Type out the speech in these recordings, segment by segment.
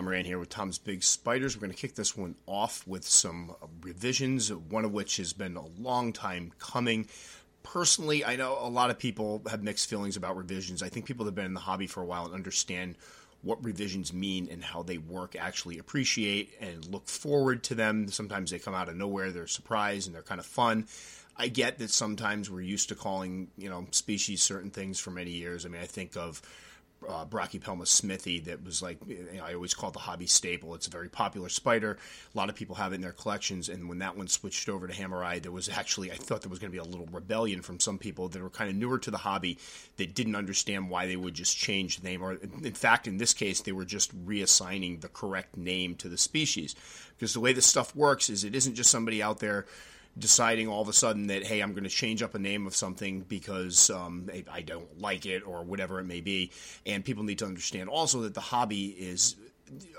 Tom Moran here with Tom's Big Spiders. We're going to kick this one off with some revisions, one of which has been a long time coming. Personally, I know a lot of people have mixed feelings about revisions. I think people that have been in the hobby for a while and understand what revisions mean and how they work actually appreciate and look forward to them. Sometimes they come out of nowhere, they're surprised and they're kind of fun. I get that sometimes we're used to calling, you know, species certain things for many years. I mean, I think of uh, Brachypelma smithi that was like you know, I always call it the hobby staple. It's a very popular spider. A lot of people have it in their collections. And when that one switched over to Hamorii, there was actually I thought there was going to be a little rebellion from some people that were kind of newer to the hobby that didn't understand why they would just change the name. Or in fact, in this case, they were just reassigning the correct name to the species because the way this stuff works is it isn't just somebody out there deciding all of a sudden that hey i'm going to change up a name of something because um, i don't like it or whatever it may be and people need to understand also that the hobby is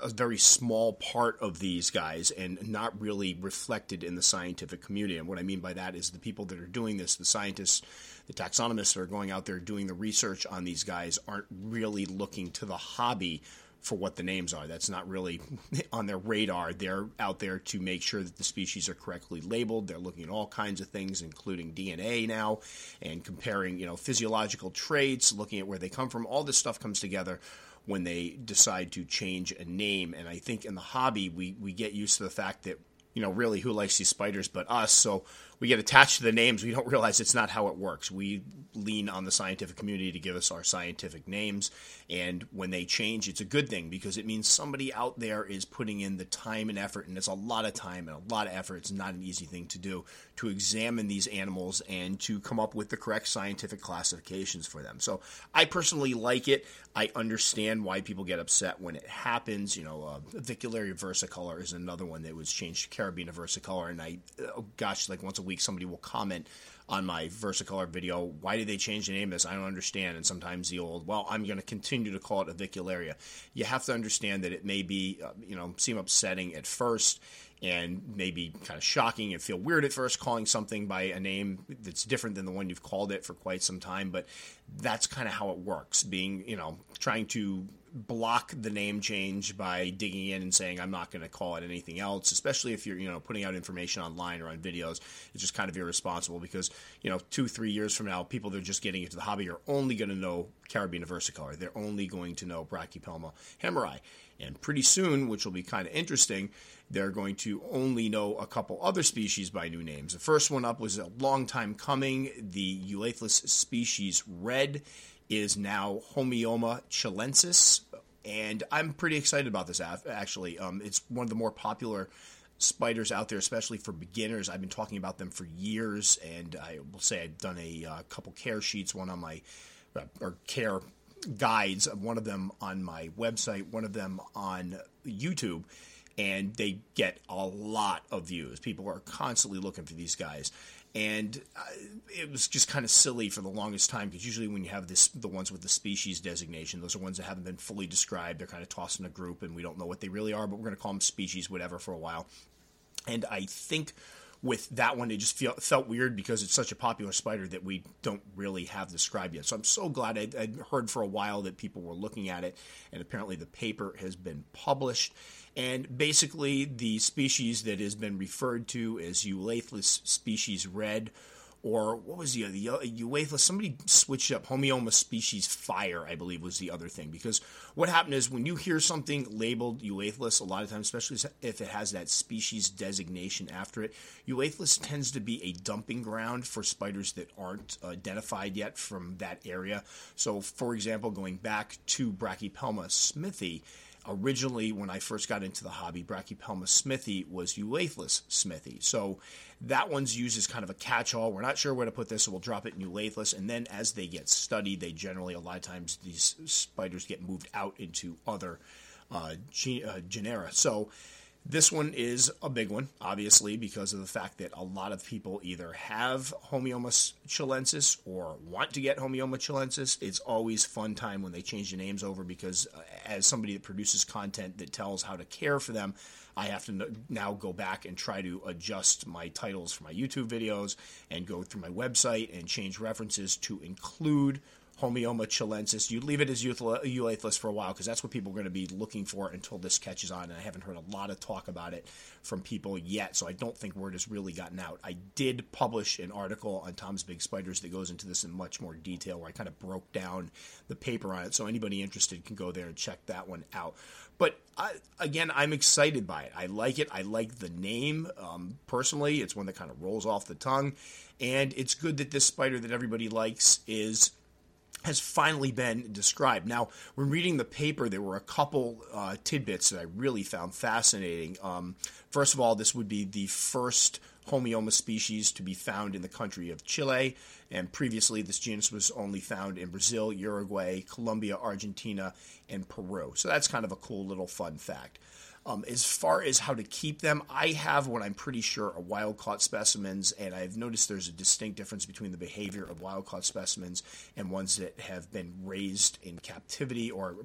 a very small part of these guys and not really reflected in the scientific community. And what I mean by that is the people that are doing this, the scientists, the taxonomists that are going out there doing the research on these guys, aren't really looking to the hobby for what the names are. That's not really on their radar. They're out there to make sure that the species are correctly labeled. They're looking at all kinds of things, including DNA now, and comparing, you know, physiological traits, looking at where they come from. All this stuff comes together when they decide to change a name. And I think in the hobby, we, we get used to the fact that, you know, really who likes these spiders but us. So we get attached to the names. We don't realize it's not how it works. We lean on the scientific community to give us our scientific names. And when they change, it's a good thing because it means somebody out there is putting in the time and effort, and it's a lot of time and a lot of effort. It's not an easy thing to do to examine these animals and to come up with the correct scientific classifications for them. So I personally like it. I understand why people get upset when it happens. You know, uh, Avicularia versicolor is another one that was changed to Caribena versicolor, and I, oh gosh, like once a week somebody will comment on my versicolor video, why did they change the name of this? I don't understand. And sometimes the old, well, I'm going to continue to call it avicularia. You have to understand that it may be, uh, you know, seem upsetting at first and maybe kind of shocking and feel weird at first calling something by a name that's different than the one you've called it for quite some time. But that's kind of how it works. Being, you know, trying to block the name change by digging in and saying I'm not going to call it anything else, especially if you're you know putting out information online or on videos. It's just kind of irresponsible because you know two three years from now, people that are just getting into the hobby are only going to know Caribena versicolor. They're only going to know Brachypelma hamorii, and pretty soon, which will be kind of interesting, they're going to only know a couple other species by new names. The first one up was a long time coming, the Euathlus species red is now Homoeomma chilensis, and I'm pretty excited about this. Actually, um, it's one of the more popular spiders out there, especially for beginners. I've been talking about them for years, and I will say I've done a uh, couple care sheets, one on my uh, or care guides, of one of them on my website, one of them on YouTube and they get a lot of views. People are constantly looking for these guys and uh, it was just kind of silly for the longest time because usually when you have this the ones with the species designation those are ones that haven't been fully described they're kind of tossed in a group and we don't know what they really are but we're going to call them species whatever for a while and i think with that one it just feel, felt weird because it's such a popular spider that we don't really have described yet. So i'm so glad I'd, I'd heard for a while that people were looking at it and apparently the paper has been published. And basically, the species that has been referred to as Euathlus species red, or what was the the Euathlus? Somebody switched up Homoeomma species fire, I believe, was the other thing. Because what happened is when you hear something labeled Euathlus, a lot of times, especially if it has that species designation after it, Euathlus tends to be a dumping ground for spiders that aren't uh, identified yet from that area. So, for example, going back to Brachypelma smithi originally, when I first got into the hobby, Brachypelma smithi was Euathlus smithi. So that one's used as kind of a catch-all. We're not sure where to put this, so we'll drop it in Euathlus. And then as they get studied, they generally, a lot of times, these spiders get moved out into other uh, uh genera. So this one is a big one, obviously, because of the fact that a lot of people either have Homoeomma chilensis or want to get Homoeomma chilensis. It's always fun time when they change the names over because, uh, as somebody that produces content that tells how to care for them, I have to now go back and try to adjust my titles for my YouTube videos and go through my website and change references to include Homoeomma chilensis. You leave it as euathlus for a while because that's what people are going to be looking for until this catches on. And I haven't heard a lot of talk about it from people yet, so I don't think word has really gotten out. I did publish an article on Tom's Big Spiders that goes into this in much more detail, where I kind of broke down the paper on it. So anybody interested can go there and check that one out. But I, again, I'm excited by it. I like it. I like the name um, personally. It's one that kind of rolls off the tongue, and it's good that this spider that everybody likes is has finally been described. Now, when reading the paper, there were a couple uh, tidbits that I really found fascinating. Um, first of all, this would be the first Homoeomma species to be found in the country of Chile, and previously this genus was only found in Brazil, Uruguay, Colombia, Argentina, and Peru. So that's kind of a cool little fun fact. Um, as far as how to keep them, I have what I'm pretty sure are wild caught specimens, and I've noticed there's a distinct difference between the behavior of wild caught specimens and ones that have been raised in captivity or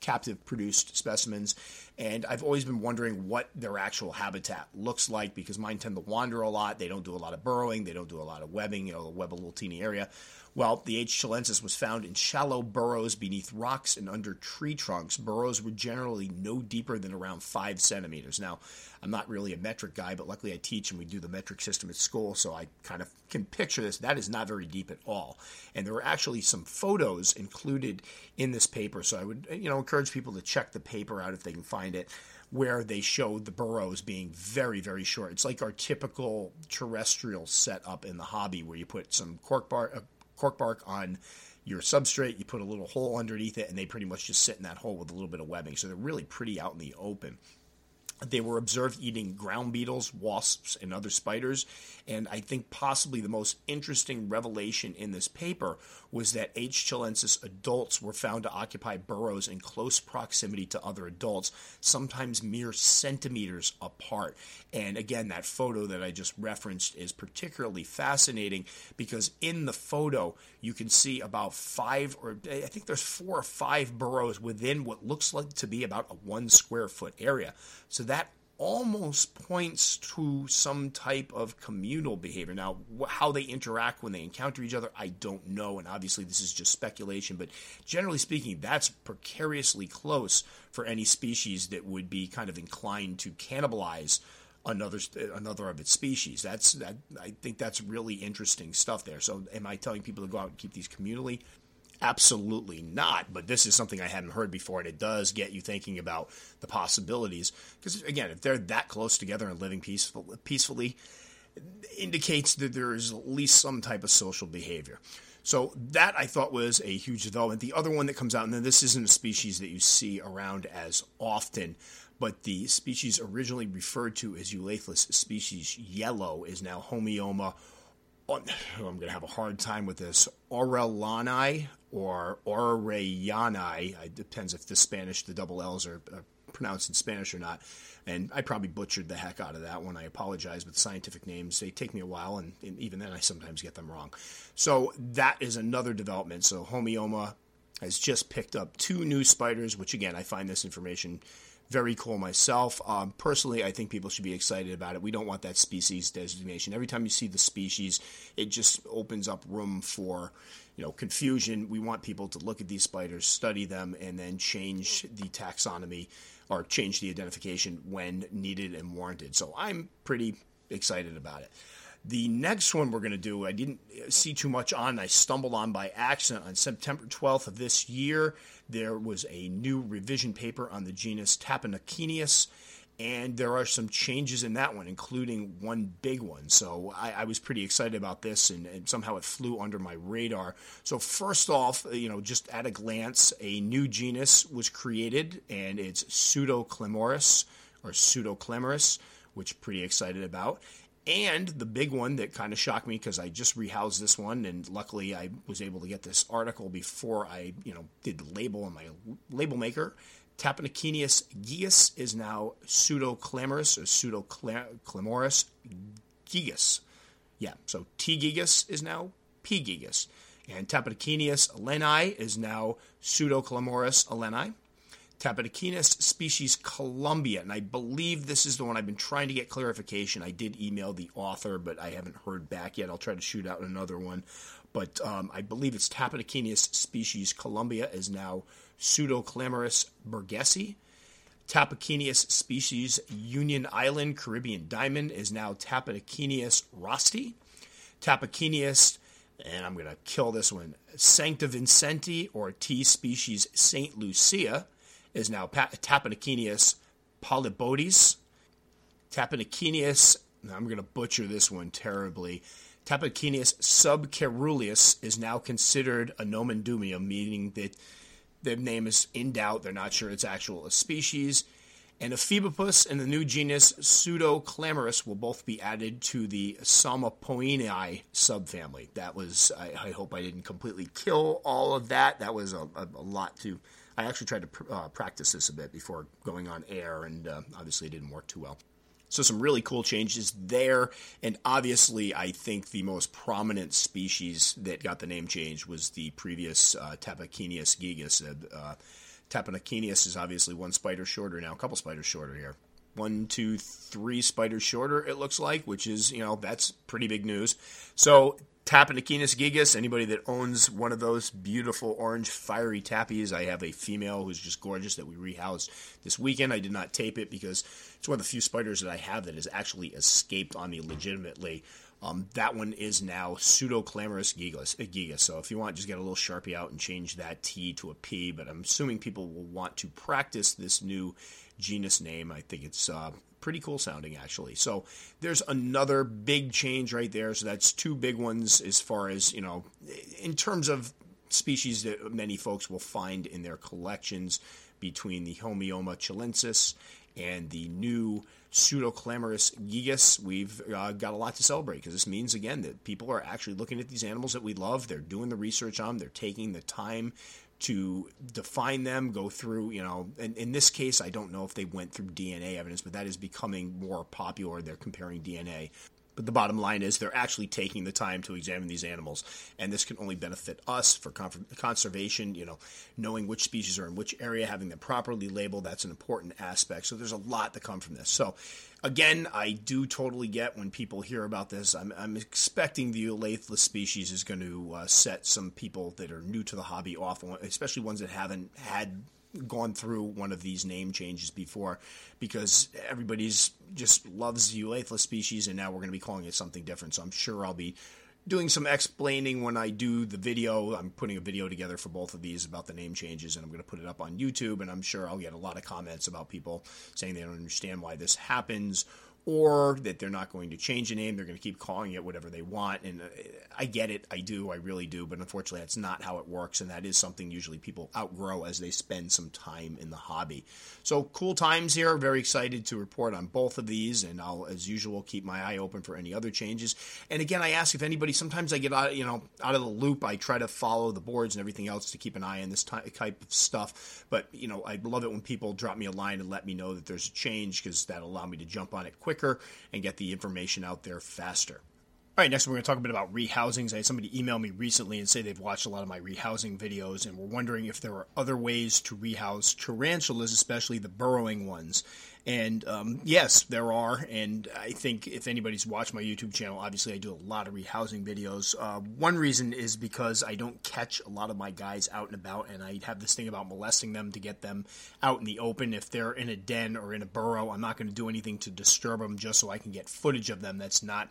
captive produced specimens. And I've always been wondering what their actual habitat looks like because mine tend to wander a lot. They don't do a lot of burrowing, they don't do a lot of webbing, you know, web a little teeny area. Well, the H. chilensis was found in shallow burrows beneath rocks and under tree trunks. Burrows were generally no deeper than around five centimeters. Now, I'm not really a metric guy, but luckily I teach and we do the metric system at school, so I kind of can picture this. That is not very deep at all. And there were actually some photos included in this paper, so I would you know encourage people to check the paper out if they can find it where they showed the burrows being very, very short. It's like our typical terrestrial setup in the hobby where you put some cork bar, uh, cork bark on your substrate, you put a little hole underneath it, and they pretty much just sit in that hole with a little bit of webbing. So they're really pretty out in the open. They were observed eating ground beetles, wasps, and other spiders. And I think possibly the most interesting revelation in this paper was that H. chilensis adults were found to occupy burrows in close proximity to other adults, sometimes mere centimeters apart. And again, that photo that I just referenced is particularly fascinating because in the photo, you can see about five or I think there's four or five burrows within what looks like to be about a one square foot area. So that almost points to some type of communal behavior. Now, how they interact when they encounter each other, I don't know, and obviously this is just speculation, but generally speaking, that's precariously close for any species that would be kind of inclined to cannibalize another uh, another of its species. That's that I think that's really interesting stuff there. So am I telling people to go out and keep these communally? Absolutely not. But this is something I hadn't heard before, and it does get you thinking about the possibilities. Because again, if they're that close together and living peaceful, peacefully, indicates that there is at least some type of social behavior. So that I thought was a huge development. The other one that comes out, and this isn't a species that you see around as often, but the species originally referred to as Euathlus species yellow is now Homoeomma. Oh, I'm going to have a hard time with this. Orellani or Orellani. It depends if the Spanish, the double L's are pronounced in Spanish or not. And I probably butchered the heck out of that one. I apologize, but scientific names, they take me a while, and, and even then I sometimes get them wrong. So that is another development. So Homoeomma has just picked up two new spiders, which again, I find this information very cool myself. Um, personally, I think people should be excited about it. We don't want that species designation. Every time you see the species, it just opens up room for you know confusion. We want people to look at these spiders, study them, and then change the taxonomy or change the identification when needed and warranted. So I'm pretty excited about it. The next one we're going to do, I didn't see too much on. I stumbled on by accident on September 12th of this year. There was a new revision paper on the genus Tapinauchenius, and there are some changes in that one, including one big one. So I, I was pretty excited about this, and, and, somehow it flew under my radar. So first off, you know, just at a glance, a new genus was created, and it's Pseudoclamoris or Pseudoclamoris, which pretty excited about. And the big one that kind of shocked me because I just rehoused this one, and luckily I was able to get this article before I, you know, did the label on my label maker. Tapinauchenius gigas is now Pseudoclamoris or Pseudoclamoris gigas. Yeah, so T gigas is now P gigas. And Tapinauchenius elenae is now Pseudoclamoris elenae. Tapinauchenius species Columbia, and I believe this is the one I've been trying to get clarification. I did email the author, but I haven't heard back yet. I'll try to shoot out another one. But um, I believe it's Tapinauchenius species Columbia is now Pseudoclamoris burgessi. Tapinauchenius species Union Island Caribbean diamond is now Tapinauchenius rosti. Tapinauchenius, and I'm going to kill this one, sanctivincenti or T species St. Lucia is now Tapinauchenius polybotes. Tapinauchenius, I'm going to butcher this one terribly. Tapinauchenius subcaeruleus is now considered a nomen dubium, meaning that the name is in doubt. They're not sure it's actual a species. And Ephebopus and the new genus Pseudoclamoris will both be added to the Psalmopoeinae subfamily. That was, I, I, hope I didn't completely kill all of that. That was a, a, a lot to. I actually tried to pr- uh, practice this a bit before going on air, and uh, obviously it didn't work too well. So some really cool changes there, and obviously I think the most prominent species that got the name change was the previous uh, gigas. Uh, is obviously one spider shorter now, a couple spiders shorter here. One, two, three spiders shorter, it looks like, which is, you know, that's pretty big news. So Tapinauchenius gigas, anybody that owns one of those beautiful orange fiery tappies, I have a female who's just gorgeous that we rehoused this weekend. I did not tape it because it's one of the few spiders that I have that has actually escaped on me legitimately. Um, that one is now Pseudoclamoris gigas, uh, gigas. So if you want, just get a little sharpie out and change that T to a P. But I'm assuming people will want to practice this new genus name. I think it's uh, pretty cool sounding actually. So there's another big change right there. So that's two big ones as far as you know, in terms of species that many folks will find in their collections between the Homoeomma chilensis and the new Pseudoclamoris gigas. We've uh, got a lot to celebrate because this means, again, that people are actually looking at these animals that we love. They're doing the research on them. They're taking the time to define them, go through, you know, and in this case, I don't know if they went through DNA evidence, but that is becoming more popular. They're comparing DNA. But the bottom line is they're actually taking the time to examine these animals, and this can only benefit us for conservation. You know, knowing which species are in which area, having them properly labeled, that's an important aspect. So there's a lot to come from this. So again, I do totally get when people hear about this. I'm, I'm expecting the Euathlus species is going to uh, set some people that are new to the hobby off, especially ones that haven't had gone through one of these name changes before because everybody's just loves the Euathlus species and now we're going to be calling it something different. So I'm sure I'll be doing some explaining when I do the video. I'm putting a video together for both of these about the name changes, and I'm going to put it up on YouTube. And I'm sure I'll get a lot of comments about people saying they don't understand why this happens or that they're not going to change the name. They're going to keep calling it whatever they want. And uh, I get it. I do. I really do. But unfortunately, that's not how it works. And that is something usually people outgrow as they spend some time in the hobby. So cool times here. Very excited to report on both of these. And I'll, as usual, keep my eye open for any other changes. And again, I ask if anybody, sometimes I get out, you know, out of the loop. I try to follow the boards and everything else to keep an eye on this type of stuff. But, you know, I love it when people drop me a line and let me know that there's a change because that'll allow me to jump on it quickly quicker and get the information out there faster. All right, next we're going to talk a bit about rehousings. I had somebody email me recently and say they've watched a lot of my rehousing videos and were wondering if there are other ways to rehouse tarantulas, especially the burrowing ones. And um, yes, there are. And I think if anybody's watched my YouTube channel, obviously I do a lot of rehousing videos. Uh, one reason is because I don't catch a lot of my guys out and about, and I have this thing about molesting them to get them out in the open. If they're in a den or in a burrow, I'm not going to do anything to disturb them just so I can get footage of them. That's not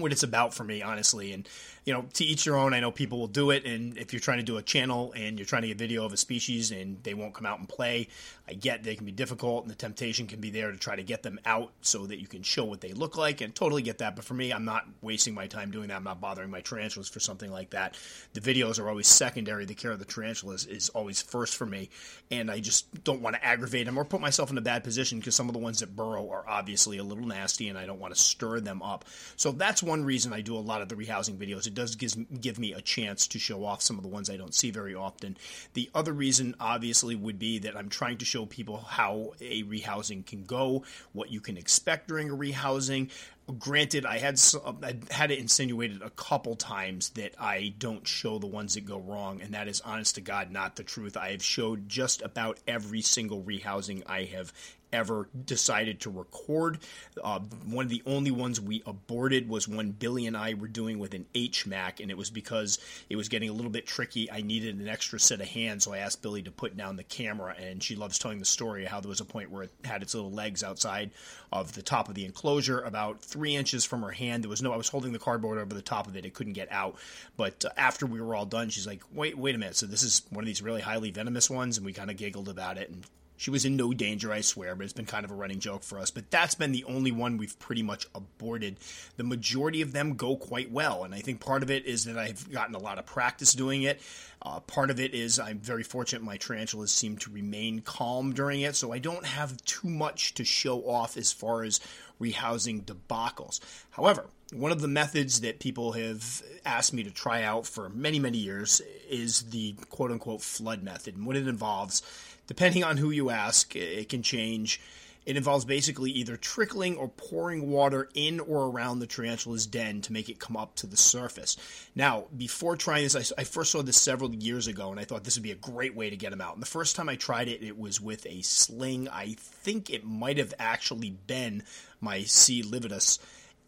what it's about for me, honestly. And you know, to each their own. I know people will do it, and if you're trying to do a channel and you're trying to get video of a species and they won't come out and play, I get they can be difficult, and the temptation can be there to try to get them out so that you can show what they look like, and totally get that. But for me, I'm not wasting my time doing that. I'm not bothering my tarantulas for something like that. The videos are always secondary. The care of the tarantulas is always first for me, and I just don't want to aggravate them or put myself in a bad position because some of the ones that burrow are obviously a little nasty, and I don't want to stir them up. So that's one reason I do a lot of the rehousing videos it does gives, give me a chance to show off some of the ones I don't see very often. The other reason, obviously, would be that I'm trying to show people how a rehousing can go, what you can expect during a rehousing, granted, I had I had it insinuated a couple times that I don't show the ones that go wrong, and that is honest to God not the truth. I have showed just about every single rehousing I have ever decided to record. Uh, one of the only ones we aborted was one Billy and I were doing with an HMAC, and it was because it was getting a little bit tricky. I needed an extra set of hands, so I asked Billy to put down the camera, and she loves telling the story how there was a point where it had its little legs outside of the top of the enclosure, about three inches from her hand. There was no, I was holding the cardboard over the top of it. It couldn't get out. But uh, after we were all done, she's like, wait, wait a minute. So this is one of these really highly venomous ones? And we kind of giggled about it and she was in no danger, I swear, but it's been kind of a running joke for us. But that's been the only one we've pretty much aborted. The majority of them go quite well, and I think part of it is that I've gotten a lot of practice doing it. Uh, part of it is I'm very fortunate my tarantulas seem to remain calm during it, so I don't have too much to show off as far as rehousing debacles. However, one of the methods that people have asked me to try out for many, many years is the quote unquote flood method. And what it involves depending on who you ask, it can change. It involves basically either trickling or pouring water in or around the tarantula's den to make it come up to the surface. Now, before trying this, I, I, first saw this several years ago and I thought this would be a great way to get them out. And the first time I tried it, it was with a sling. I think it might have actually been my C. lividus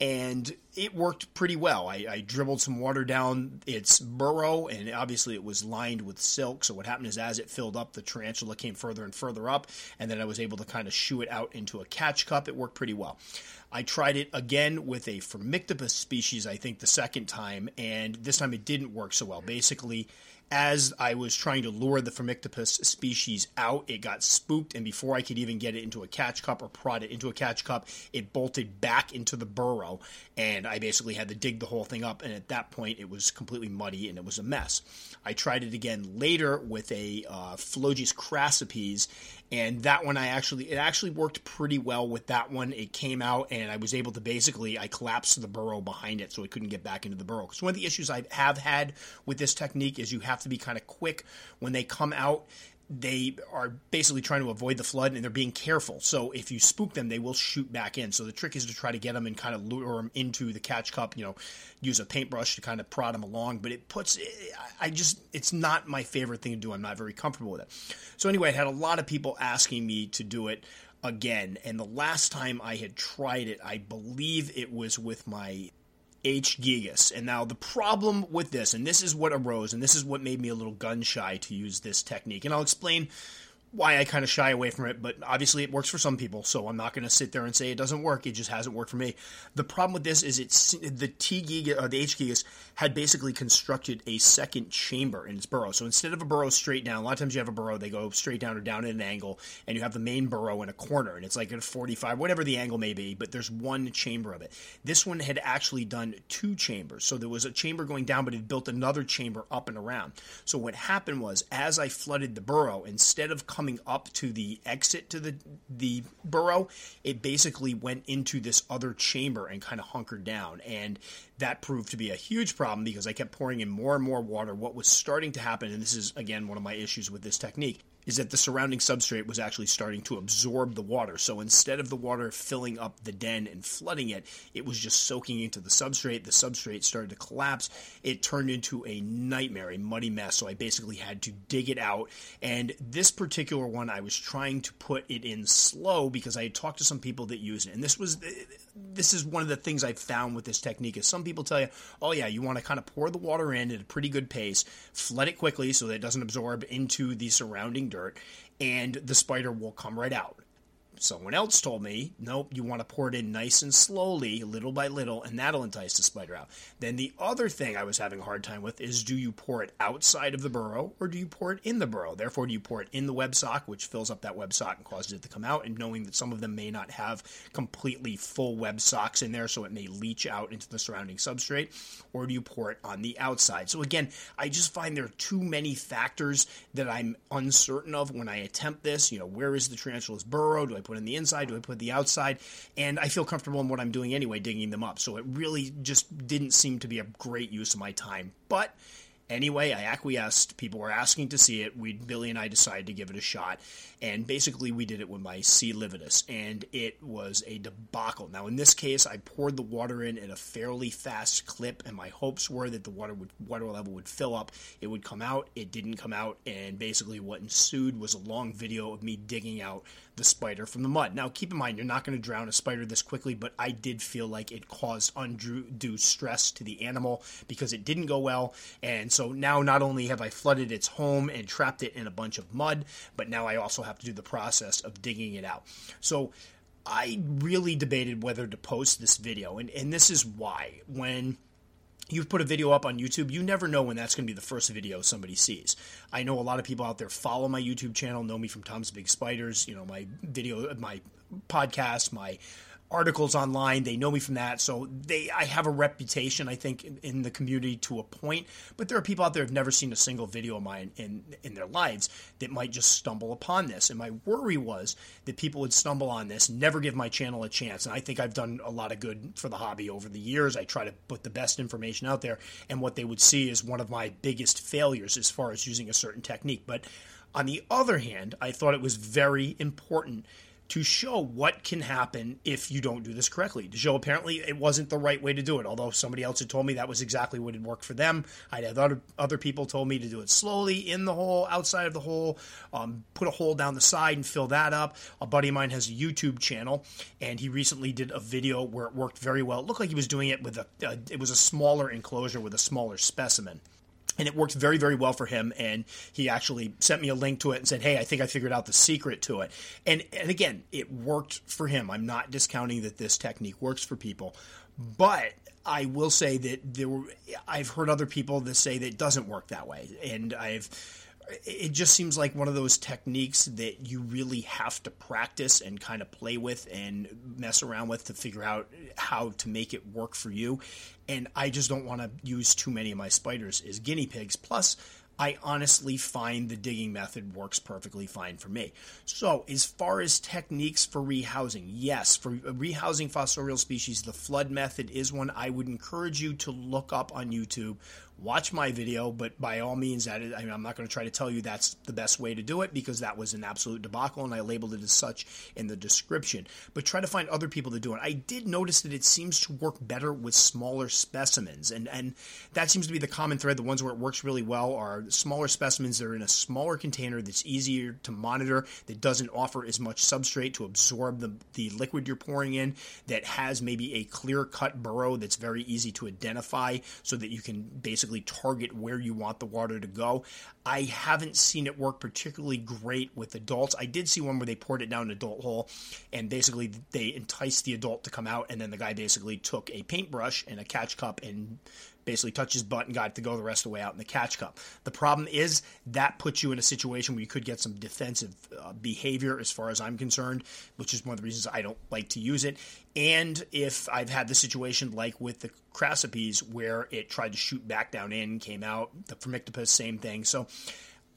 and it worked pretty well. I, I, dribbled some water down its burrow, and obviously it was lined with silk. So what happened is, as it filled up, the tarantula came further and further up, and then I was able to kind of shoo it out into a catch cup. It worked pretty well. I tried it again with a Phormictopus species, I think, the second time, and this time it didn't work so well. Basically, as I was trying to lure the Phormictopus species out, it got spooked, and before I could even get it into a catch cup or prod it into a catch cup, it bolted back into the burrow, and I basically had to dig the whole thing up. And at that point, it was completely muddy and it was a mess. I tried it again later with a uh, crassipes, and that one I actually it actually worked pretty well with that one. It came out and I was able to basically I collapsed the burrow behind it so it couldn't get back into the burrow. Because one of the issues I have had with this technique is you have to be kind of quick when they come out they are basically trying to avoid the flood and they're being careful. So if you spook them, they will shoot back in. So the trick is to try to get them and kind of lure them into the catch cup, you know, use a paintbrush to kind of prod them along. But it puts, I just, it's not my favorite thing to do. I'm not very comfortable with it. So anyway, I had a lot of people asking me to do it again. And the last time I had tried it, I believe it was with my H. gigas. And now the problem with this, and this is what arose, and this is what made me a little gun shy to use this technique, and I'll explain why I kind of shy away from it, but obviously it works for some people, so I'm not going to sit there and say it doesn't work. It just hasn't worked for me. The problem with this is it's the T Giga or the H Gigas had basically constructed a second chamber in its burrow. So instead of a burrow straight down, a lot of times you have a burrow they go straight down or down at an angle, and you have the main burrow in a corner, and it's like at 45, whatever the angle may be, but there's one chamber of it. This one had actually done two chambers, so there was a chamber going down, but it built another chamber up and around. So what happened was, as I flooded the burrow, instead of coming coming up to the exit to the the burrow, it basically went into this other chamber and kind of hunkered down. And that proved to be a huge problem because I kept pouring in more and more water. What was starting to happen, and this is again one of my issues with this technique, is that the surrounding substrate was actually starting to absorb the water. So instead of the water filling up the den and flooding it, it was just soaking into the substrate. The substrate started to collapse. It turned into a nightmare, a muddy mess. So I basically had to dig it out. And this particular one, I was trying to put it in slow because I had talked to some people that use it. And this was this is one of the things I've found with this technique is some people tell you, oh yeah, you want to kind of pour the water in at a pretty good pace, flood it quickly so that it doesn't absorb into the surrounding dirt, and the spider will come right out. Someone else told me, nope, you want to pour it in nice and slowly, little by little, and that'll entice the spider out. Then the other thing I was having a hard time with is do you pour it outside of the burrow or do you pour it in the burrow? Therefore, do you pour it in the web sock, which fills up that web sock and causes it to come out, and knowing that some of them may not have completely full web socks in there, so it may leach out into the surrounding substrate, or do you pour it on the outside? So again, I just find there are too many factors that I'm uncertain of when I attempt this. You know, where is the tarantula's burrow? Do I put in the inside? Do I put the outside? And I feel comfortable in what I'm doing anyway, digging them up. So it really just didn't seem to be a great use of my time. But Anyway, I acquiesced. People were asking to see it. We Billy and I decided to give it a shot, and basically we did it with my C. lividus, and it was a debacle. Now in this case, I poured the water in at a fairly fast clip, and my hopes were that the water would water level would fill up. It would come out. It didn't come out, and basically what ensued was a long video of me digging out the spider from the mud. Now, keep in mind, you're not going to drown a spider this quickly, but I did feel like it caused undue stress to the animal because it didn't go well. And so now not only have I flooded its home and trapped it in a bunch of mud, but now I also have to do the process of digging it out. So I really debated whether to post this video, and, and this is why. When you've put a video up on YouTube, you never know when that's going to be the first video somebody sees. I know a lot of people out there follow my YouTube channel, know me from Tom's Big Spiders, you know, my video, my podcast, my articles online. They know me from that, so they I have a reputation, I think, in, in, the community to a point. But there are people out there who've never seen a single video of mine in in their lives that might just stumble upon this. And my worry was that people would stumble on this, never give my channel a chance. And I think I've done a lot of good for the hobby over the years. I try to put the best information out there, and what they would see is one of my biggest failures as far as using a certain technique. But on the other hand, I thought it was very important to show what can happen if you don't do this correctly. To show apparently it wasn't the right way to do it, although somebody else had told me that was exactly what had worked for them. I'd had other, other people told me to do it slowly in the hole, outside of the hole, um, put a hole down the side and fill that up. A buddy of mine has a YouTube channel, and he recently did a video where it worked very well. It looked like he was doing it with a, it was a smaller enclosure with a smaller specimen and it worked very very well for him and he actually sent me a link to it and said hey i think i figured out the secret to it. And and again it worked for him. I'm not discounting that this technique works for people but i will say that there were i've heard other people that say that it doesn't work that way and i've it just seems like one of those techniques that you really have to practice and kind of play with and mess around with to figure out how to make it work for you. And I just don't want to use too many of my spiders as guinea pigs. Plus, I honestly find the digging method works perfectly fine for me. So, as far as techniques for rehousing, yes, for rehousing fossorial species, the flood method is one I would encourage you to look up on YouTube watch my video, but by all means, that is, I mean, I'm not going to try to tell you that's the best way to do it because that was an absolute debacle, and I labeled it as such in the description. But try to find other people to do it. I did notice that it seems to work better with smaller specimens, and and that seems to be the common thread. The ones where it works really well are smaller specimens that are in a smaller container that's easier to monitor, that doesn't offer as much substrate to absorb the the liquid you're pouring in, that has maybe a clear cut burrow that's very easy to identify, so that you can basically basically target where you want the water to go. I haven't seen it work particularly great with adults. I did see one where they poured it down an adult hole and basically they enticed the adult to come out, and then the guy basically took a paintbrush and a catch cup and basically touched his butt and got it to go the rest of the way out in the catch cup. The problem is that puts you in a situation where you could get some defensive uh, behavior, as far as I'm concerned, which is one of the reasons I don't like to use it. And if I've had the situation like with the crassipes where it tried to shoot back down in, came out, the Phormictopus, same thing. So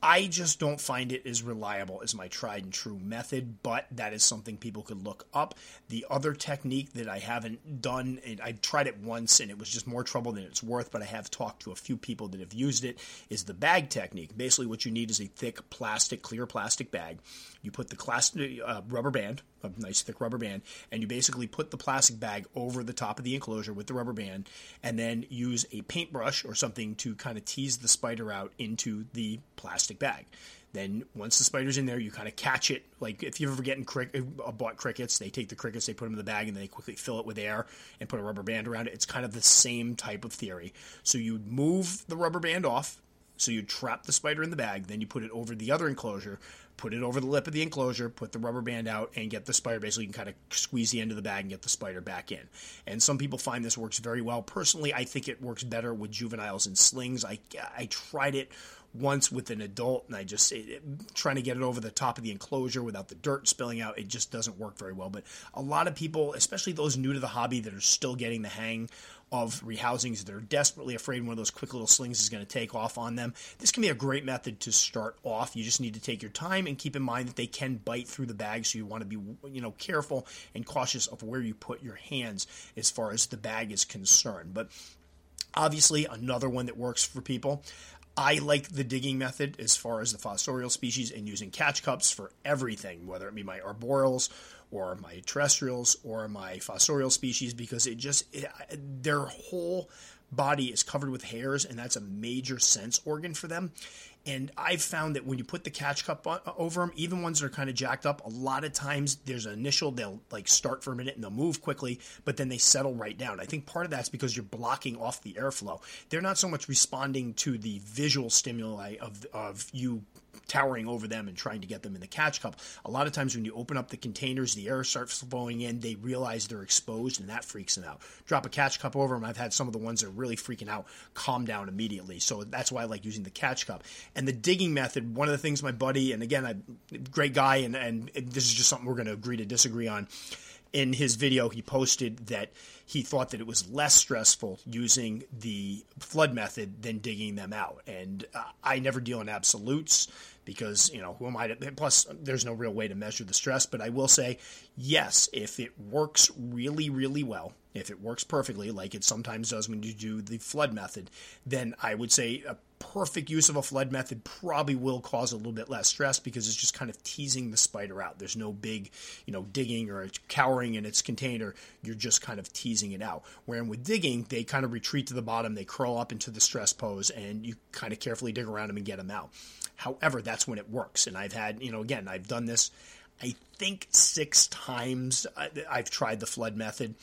I just don't find it as reliable as my tried and true method, but that is something people could look up. The other technique that I haven't done, I tried it once and it was just more trouble than it's worth, but I have talked to a few people that have used it, is the bag technique. Basically, what you need is a thick plastic, clear plastic bag. You put the class, uh, rubber band, a nice thick rubber band, and you basically put the plastic bag over the top of the enclosure with the rubber band, and then use a paintbrush or something to kind of tease the spider out into the plastic bag. Then once the spider's in there, you kind of catch it. Like if you've ever getting crick- uh, bought crickets, they take the crickets, they put them in the bag, and then they quickly fill it with air and put a rubber band around it. It's kind of the same type of theory. So you move the rubber band off, so you trap the spider in the bag, then you put it over the other enclosure, put it over the lip of the enclosure, put the rubber band out, and get the spider. Basically, you can kind of squeeze the end of the bag and get the spider back in. And some people find this works very well. Personally, I think it works better with juveniles and slings. I I tried it once with an adult, and I just it, trying to get it over the top of the enclosure without the dirt spilling out. It just doesn't work very well. But a lot of people, especially those new to the hobby that are still getting the hang of rehousings. They're desperately afraid one of those quick little slings is going to take off on them. This can be a great method to start off. You just need to take your time and keep in mind that they can bite through the bag, so you want to be you know careful and cautious of where you put your hands as far as the bag is concerned. But obviously, another one that works for people I like the digging method as far as the fossorial species and using catch cups for everything, whether it be my arboreals or my terrestrials or my fossorial species, because it just, it, their whole body is covered with hairs, and that's a major sense organ for them. And I've found that when you put the catch cup over them, even ones that are kind of jacked up, a lot of times there's an initial, they'll like start for a minute and they'll move quickly, but then they settle right down. I think part of that's because you're blocking off the airflow. They're not so much responding to the visual stimuli of, of you towering over them and trying to get them in the catch cup. A lot of times when you open up the containers, the air starts flowing in, they realize they're exposed and that freaks them out. Drop a catch cup over them. I've had some of the ones that are really freaking out calm down immediately. So that's why I like using the catch cup. And the digging method, one of the things my buddy, and again, a great guy, and, and this is just something we're going to agree to disagree on. In his video, he posted that he thought that it was less stressful using the flood method than digging them out. And uh, I never deal in absolutes because you know who am I to? Plus, there's no real way to measure the stress. But I will say, yes, if it works really, really well, if it works perfectly, like it sometimes does when you do the flood method, then I would say a perfect use of a flood method probably will cause a little bit less stress because it's just kind of teasing the spider out. There's no big, you know, digging or cowering in its container. You're just kind of teasing it out. Wherein with digging, they kind of retreat to the bottom, they curl up into the stress pose, and you kind of carefully dig around them and get them out. However, that's when it works. And I've had, you know, again, I've done this, I think six times. I've tried the flood method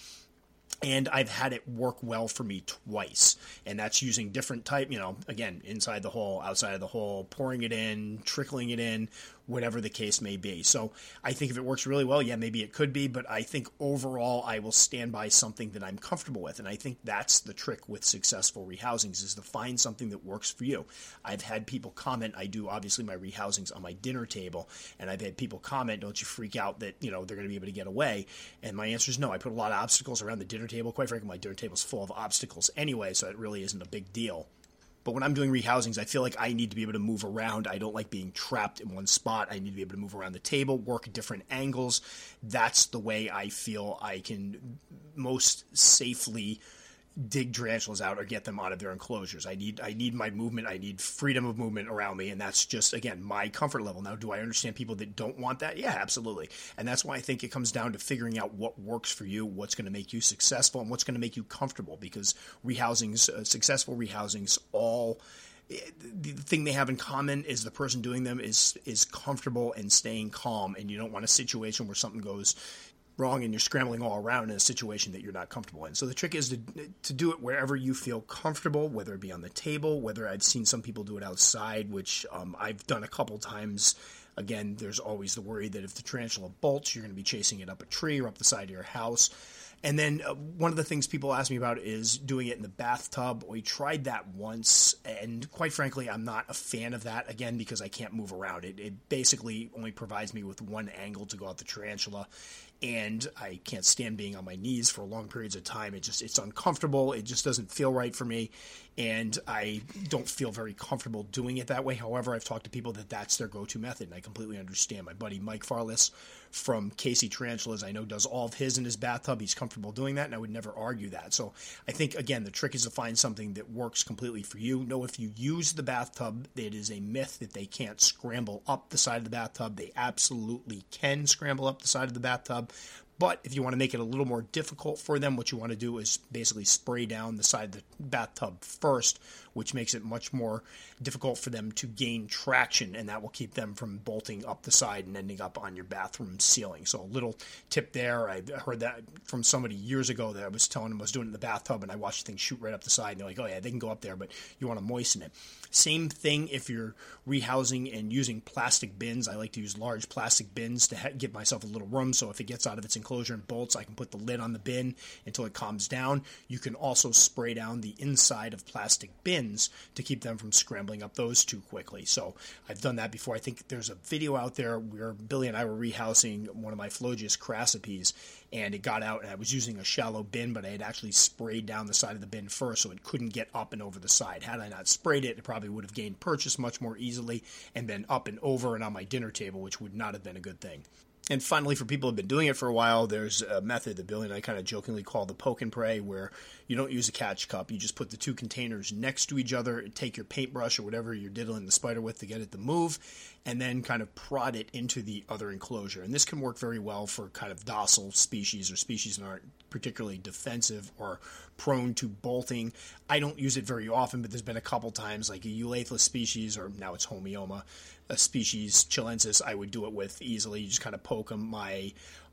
and I've had it work well for me twice. And that's using different type, you know, again, inside the hole, outside of the hole, pouring it in, trickling it in, whatever the case may be. So I think if it works really well, yeah, maybe it could be, but I think overall I will stand by something that I'm comfortable with. And I think that's the trick with successful rehousings is to find something that works for you. I've had people comment, I do obviously my rehousings on my dinner table, and I've had people comment, don't you freak out that, you know, they're going to be able to get away. And my answer is no. I put a lot of obstacles around the dinner table. Quite frankly, my dinner table is full of obstacles anyway, so it really isn't a big deal. But when I'm doing rehousings, I feel like I need to be able to move around. I don't like being trapped in one spot. I need to be able to move around the table, work at different angles. That's the way I feel I can most safely dig tarantulas out or get them out of their enclosures. I need I need my movement. I need freedom of movement around me, and that's just again my comfort level. Now, do I understand people that don't want that? Yeah, absolutely. And that's why I think it comes down to figuring out what works for you, what's going to make you successful, and what's going to make you comfortable. Because rehousings, uh, successful rehousings, all the thing they have in common is the person doing them is is comfortable and staying calm and you don't want a situation where something goes wrong and you're scrambling all around in a situation that you're not comfortable in. So the trick is to to do it wherever you feel comfortable, whether it be on the table, whether I've seen some people do it outside, which um, I've done a couple times. Again, there's always the worry that if the tarantula bolts, you're going to be chasing it up a tree or up the side of your house. And then uh, one of the things people ask me about is doing it in the bathtub. We tried that once, and quite frankly, I'm not a fan of that. Again, because I can't move around. It, it basically only provides me with one angle to go at the tarantula, and I can't stand being on my knees for long periods of time. It just it's uncomfortable. It just doesn't feel right for me, and I don't feel very comfortable doing it that way. However, I've talked to people that that's their go-to method, and I completely understand. My buddy Mike Farless from Casey Tarantulas, I know does all of his in his bathtub. He's comfortable doing that, and I would never argue that. So I think again, the trick is to find something that works completely for you. Know if you use the bathtub, it is a myth that they can't scramble up the side of the bathtub. They absolutely can scramble up the side of the bathtub. But if you want to make it a little more difficult for them, what you want to do is basically spray down the side of the bathtub first, which makes it much more difficult for them to gain traction, and that will keep them from bolting up the side and ending up on your bathroom ceiling. So, a little tip there. I heard that from somebody years ago that I was telling them I was doing it in the bathtub, and I watched things shoot right up the side. And they're like, oh, yeah, they can go up there, but you want to moisten it. Same thing if you're rehousing and using plastic bins. I like to use large plastic bins to ha- give myself a little room so if it gets out of its enclosure, and bolts. I can put the lid on the bin until it calms down. You can also spray down the inside of plastic bins to keep them from scrambling up those too quickly. So I've done that before. I think there's a video out there where Billy and I were rehousing one of my Phlogius crassipes and it got out and I was using a shallow bin, but I had actually sprayed down the side of the bin first so it couldn't get up and over the side. Had I not sprayed it, it probably would have gained purchase much more easily and been up and over and on my dinner table, which would not have been a good thing. And finally, for people who've been doing it for a while, there's a method that Billy and I kind of jokingly call the poke and pray, where you don't use a catch cup. You just put the two containers next to each other, take your paintbrush or whatever you're diddling the spider with to get it to move, and then kind of prod it into the other enclosure. And this can work very well for kind of docile species or species that aren't particularly defensive or prone to bolting. I don't use it very often, but there's been a couple times, like a Euathlus species, or now it's Homoeomma, a species Chilensis, I would do it with easily. You just kind of poke them. My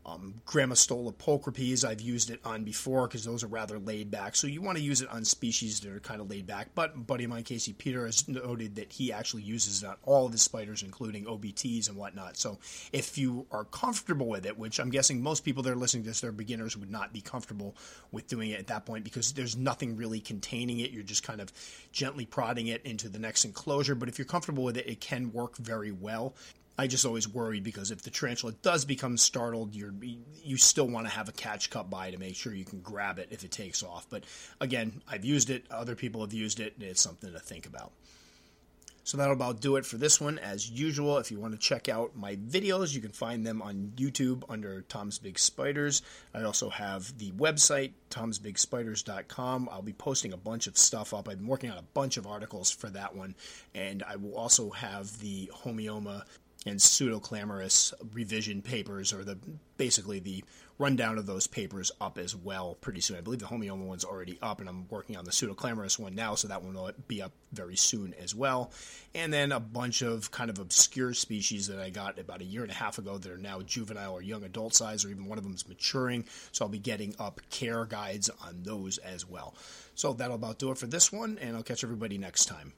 um, pulchripes I've used it on before because those are rather laid back. So you want to use it on species that are kind of laid back. But buddy of mine, Casey Peter, has noted that he actually uses it on all of his spiders, including OBTs and whatnot. So if you are comfortable with it, which I'm guessing most people that are listening to this, they're beginners, would not be comfortable with doing it at that point because there's nothing really containing it. You're just kind of gently prodding it into the next enclosure. But if you're comfortable with it, it can work very well. I just always worry because if the tarantula does become startled, you're you still want to have a catch cup by to make sure you can grab it if it takes off. But again, I've used it, other people have used it, and it's something to think about. So that'll about do it for this one. As usual, if you want to check out my videos, you can find them on YouTube under Tom's Big Spiders. I also have the website, tomsbigspiders.com. I'll be posting a bunch of stuff up. I've been working on a bunch of articles for that one. And I will also have the Homoeomma and Pseudoclamoris revision papers, or the basically the rundown of those papers up as well pretty soon. I believe the Homoeomma one's already up, and I'm working on the Pseudoclamoris one now, so that one will be up very soon as well. And then a bunch of kind of obscure species that I got about a year and a half ago that are now juvenile or young adult size, or even one of them is maturing. So I'll be getting up care guides on those as well. So that'll about do it for this one, and I'll catch everybody next time.